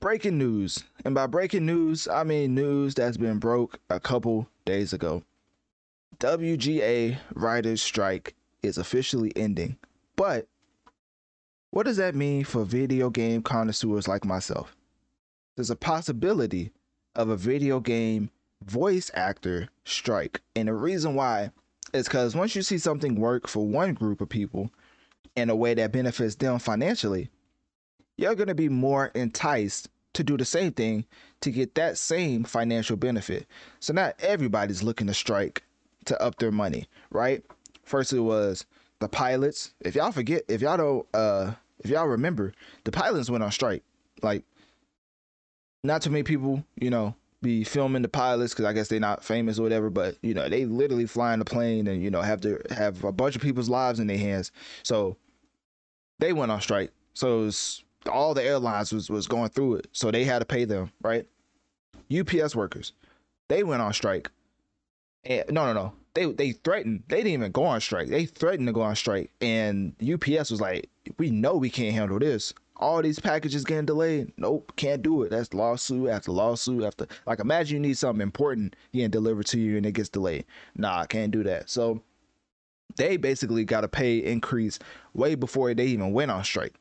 Breaking news. And by breaking news, I mean news that's been broke a couple days ago. WGA writers' strike is officially ending. But what does that mean for video game connoisseurs like myself? There's a possibility of a video game voice actor strike. And the reason why is because once you see something work for one group of people in a way that benefits them financially, you're going to be more enticed to do the same thing to get that same financial benefit. So not everybody's looking to strike to up their money, right? First it was the pilots. If y'all forget, if y'all don't uh if y'all remember, the pilots went on strike. Like not too many people, you know, be filming the pilots because I guess they're not famous or whatever. But you know, they literally fly in the plane and you know have to have a bunch of people's lives in their hands. So they went on strike. So was, all the airlines was was going through it. So they had to pay them right. UPS workers, they went on strike. And no, no, no. They they threatened. They didn't even go on strike. They threatened to go on strike. And UPS was like, "We know we can't handle this all these packages getting delayed. Nope, can't do it. That's lawsuit after lawsuit after. Like, imagine you need something important getting delivered to you and it gets delayed. Nah, can't do that. So they basically got a pay increase way before they even went on strike.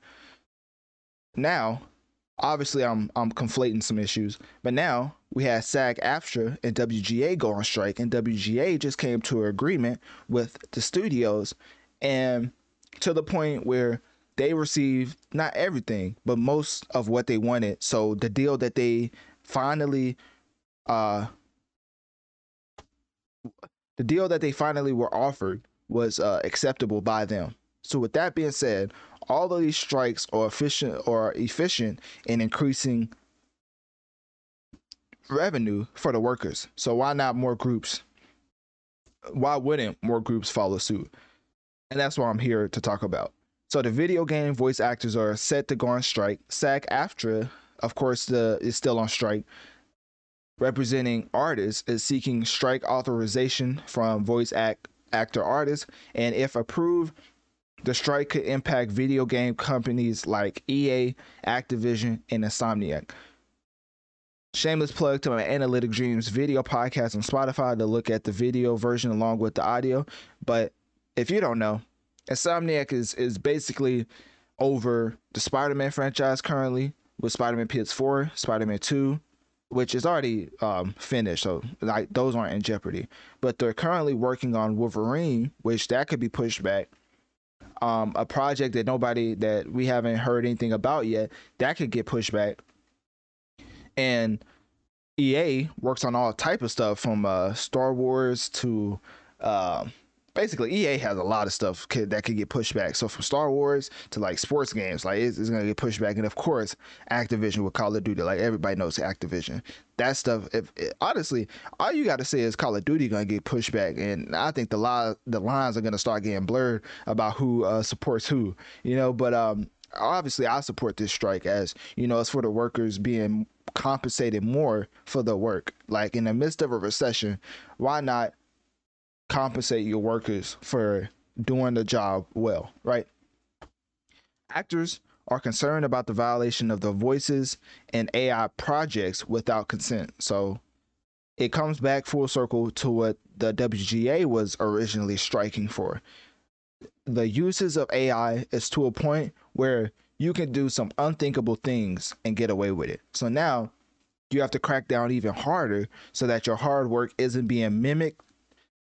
Now, obviously, I'm I'm conflating some issues, but now we had SAG-AFTRA and WGA go on strike, and WGA just came to an agreement with the studios, and to the point where they received not everything, but most of what they wanted. So the deal that they finally uh the deal that they finally were offered was uh, acceptable by them. So with that being said, all of these strikes are efficient or efficient in increasing revenue for the workers. So why not more groups? Why wouldn't more groups follow suit? And that's what I'm here to talk about. So the video game voice actors are set to go on strike. SAG-AFTRA, of course, the is still on strike. Representing artists is seeking strike authorization from voice act actor artists, and if approved, the strike could impact video game companies like EA, Activision, and Insomniac. Shameless plug to my Analytic Dreamz video podcast on Spotify to look at the video version along with the audio. But if you don't know, Insomniac is is basically over the Spider-Man franchise currently with Spider-Man PS4, Spider-Man 2, which is already um, finished, so like those aren't in jeopardy. But they're currently working on Wolverine, which that could be pushed back. Um, a project that nobody that we haven't heard anything about yet that could get pushed back. And EA works on all type of stuff from uh, Star Wars to uh, basically EA has a lot of stuff could, that could get pushed back. So from Star Wars to like sports games, like it's, it's, gonna get pushed back, and of course Activision with Call of Duty, like everybody knows Activision. That stuff, if it, honestly, all you got to say is Call of Duty gonna get pushed back, and I think the line the lines are gonna start getting blurred about who uh, supports who, you know. But um, obviously, I support this strike as you know it's for the workers being compensated more for the work. Like in the midst of a recession, why not compensate your workers for doing the job well, right? Actors are concerned about the violation of the voices and AI projects without consent. So it comes back full circle to what the WGA was originally striking for. The uses of AI is to a point where you can do some unthinkable things and get away with it. So now you have to crack down even harder so that your hard work isn't being mimicked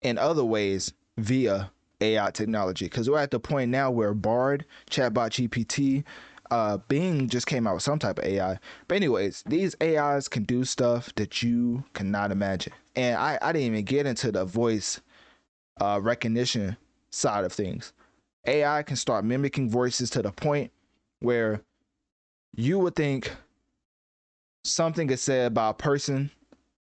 in other ways via AI technology. Because we're at the point now where Bard, Chatbot GPT, uh, Bing just came out with some type of AI. But anyways, these AIs can do stuff that you cannot imagine. And I, I didn't even get into the voice uh, recognition side of things. AI can start mimicking voices to the point where you would think something is said by a person,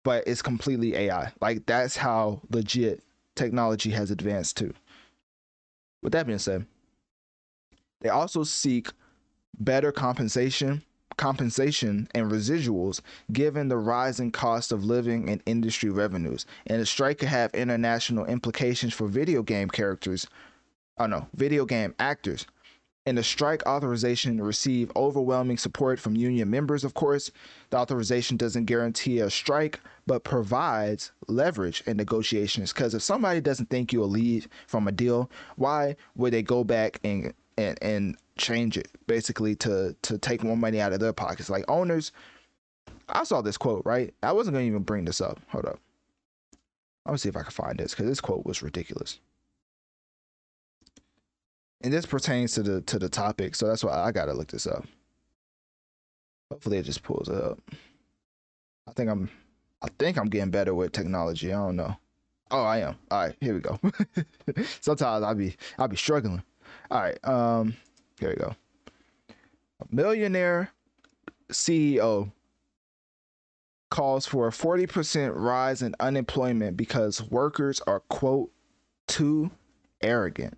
but it's completely AI. Like that's how legit technology has advanced too. With that being said, they also seek better compensation compensation and residuals given the rising cost of living and industry revenues. And the strike could have international implications for video game characters, oh no, video game actors. And the strike authorization received overwhelming support from union members, of course. The authorization doesn't guarantee a strike, but provides leverage in negotiations. Because if somebody doesn't think you'll leave from a deal, why would they go back and and, and change it basically to to take more money out of their pockets? Like owners, I saw this quote, right? I wasn't gonna even bring this up. Hold up. Let me see if I can find this because this quote was ridiculous and this pertains to the to the topic, so that's why I gotta look this up. Hopefully, it just pulls up. I think I'm, I think I'm getting better with technology. I don't know. Oh, I am. All right, here we go. Sometimes I'll be I'll be struggling. All right, um, here we go. A millionaire CEO calls for a 40% rise in unemployment because workers are quote too arrogant.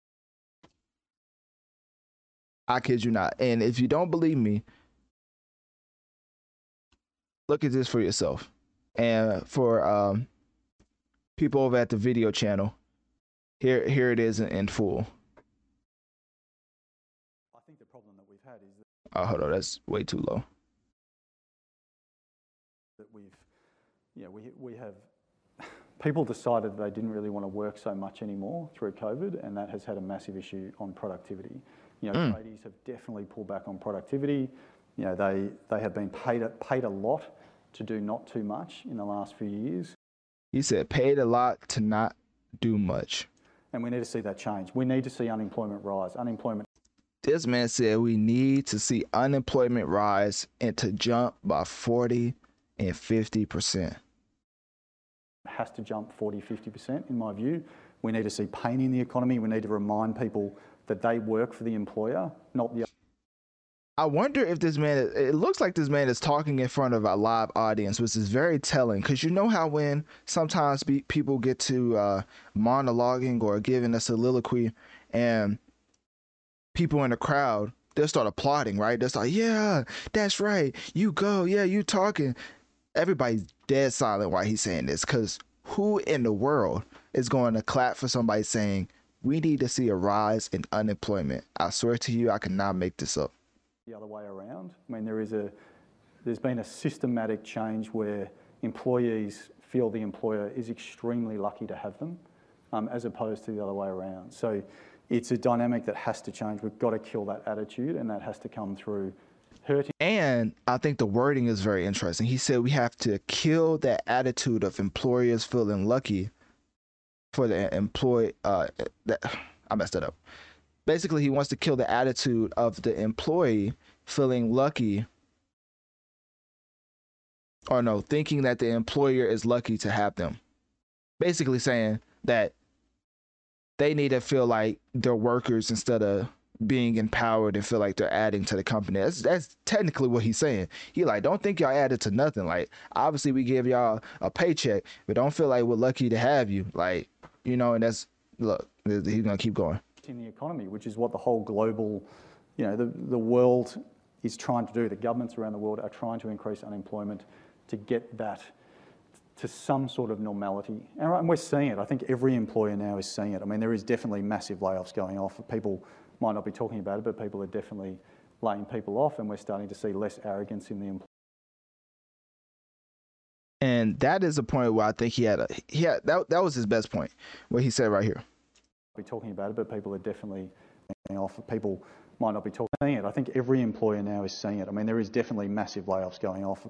I kid you not. And if you don't believe me, look at this for yourself. And for um, people over at the video channel, here here it is in, in full. I think the problem that we've had is that, Oh, hold on, that's way too low. that we've, you know, we, we have, people decided they didn't really want to work so much anymore through COVID, and that has had a massive issue on productivity. You know, hmm. tradies have definitely pulled back on productivity. You know, they, they have been paid a, paid a lot to do not too much in the last few years, He said paid a lot to not do much. and we need to see that change. We need to see unemployment rise. Unemployment This man said we need to see unemployment rise and to jump by 40 and 50 percent. Has to jump 40, 50% in my view. We need to see pain in the economy. We need to remind people that they work for the employer, not the I wonder if this man, it looks like this man is talking in front of a live audience, which is very telling. Because you know how when sometimes be, people get to uh, monologuing or giving a soliloquy and people in the crowd, they'll start applauding, right? They'll start, yeah, that's right. You go. Yeah, you talking. Everybody's dead silent while he's saying this. Because who in the world is going to clap for somebody saying, we need to see a rise in unemployment? I swear to you, I cannot make this up. the other way around. I mean, there is a, there's been a systematic change where employees feel the employer is extremely lucky to have them, um, as opposed to the other way around. So it's a dynamic that has to change. We've got to kill that attitude, and that has to come through hurting. And I think the wording is very interesting. He said we have to kill that attitude of employers feeling lucky for the employee. Uh, that I messed it up. Basically, he wants to kill the attitude of the employee feeling lucky, or no, thinking that the employer is lucky to have them. Basically, saying that they need to feel like they're workers instead of being empowered and feel like they're adding to the company. That's that's technically what he's saying. He like, don't think y'all added to nothing. Like, obviously we give y'all a paycheck, but don't feel like we're lucky to have you. Like, you know, and that's look, he's gonna keep going. in the economy, which is what the whole global, you know, the, the world is trying to do, the governments around the world are trying to increase unemployment to get that to some sort of normality. And we're seeing it. I think every employer now is seeing it. I mean, there is definitely massive layoffs going off. People might not be talking about it, but people are definitely laying people off, and we're starting to see less arrogance in the employer. And that is a point where I think he had a he had that that was his best point, what he said right here. Be talking about it, but people are definitely off. People might not be talking it. I think every employer now is seeing it. I mean, there is definitely massive layoffs going off.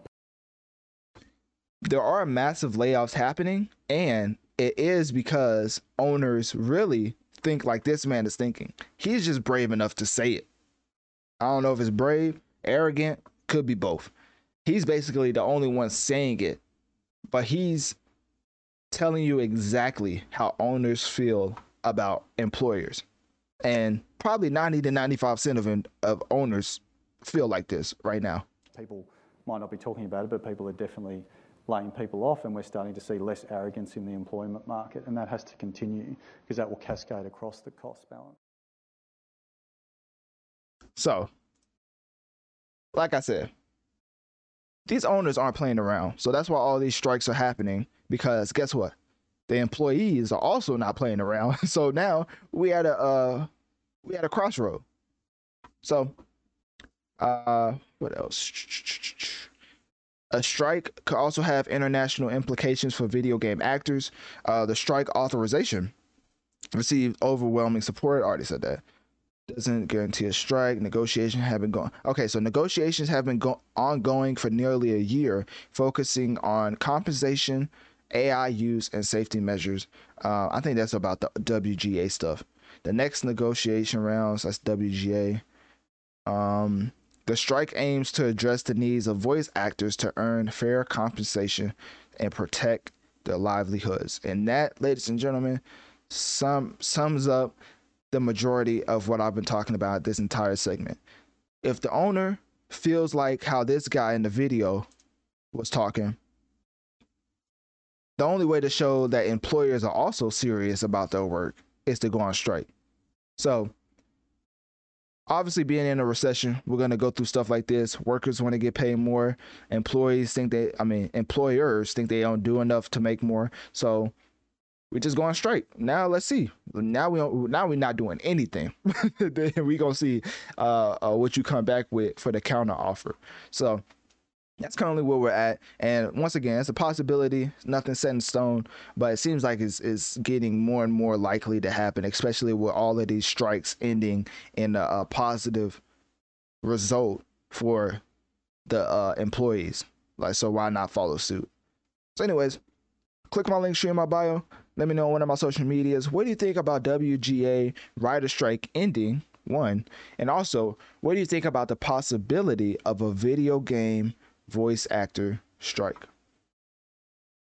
There are massive layoffs happening, and it is because owners really think like this man is thinking. He's just brave enough to say it. I don't know if it's brave, arrogant, could be both. He's basically the only one saying it, but he's telling you exactly how owners feel about employers. And probably 90 to 95 percent of, of owners feel like this right now. People might not be talking about it, but people are definitely laying people off, and we're starting to see less arrogance in the employment market, and that has to continue because that will cascade across the cost balance. So, like I said, these owners aren't playing around. So that's why all these strikes are happening because guess what? The employees are also not playing around. So now we at a uh, we at a crossroad. So, uh, what else? A strike could also have international implications for video game actors. Uh, the strike authorization received overwhelming support. I already said that. Doesn't guarantee a strike. Negotiations have been going. Okay, so negotiations have been go- ongoing for nearly a year, focusing on compensation, AI use, and safety measures. Uh, I think that's about the WGA stuff. The next negotiation rounds, that's WGA. Um, the strike aims to address the needs of voice actors to earn fair compensation and protect their livelihoods. And that, ladies and gentlemen, sum, sums up the majority of what I've been talking about this entire segment. If the owner feels like how this guy in the video was talking, the only way to show that employers are also serious about their work is to go on strike. So, obviously, being in a recession, we're going to go through stuff like this. Workers want to get paid more. Employees think they, I mean, employers think they don't do enough to make more. So, we just going straight. Now let's see. Now we don't, now we're not doing anything. then we gonna see uh, uh, what you come back with for the counter offer. So that's currently where we're at. And once again, it's a possibility, nothing set in stone, but it seems like it's, it's getting more and more likely to happen, especially with all of these strikes ending in a, a positive result for the uh, employees. Like, so why not follow suit? So, anyways, click my link, share my bio. Let me know on one of my social medias. What do you think about WGA writer strike ending? One, and also, what do you think about the possibility of a video game voice actor strike.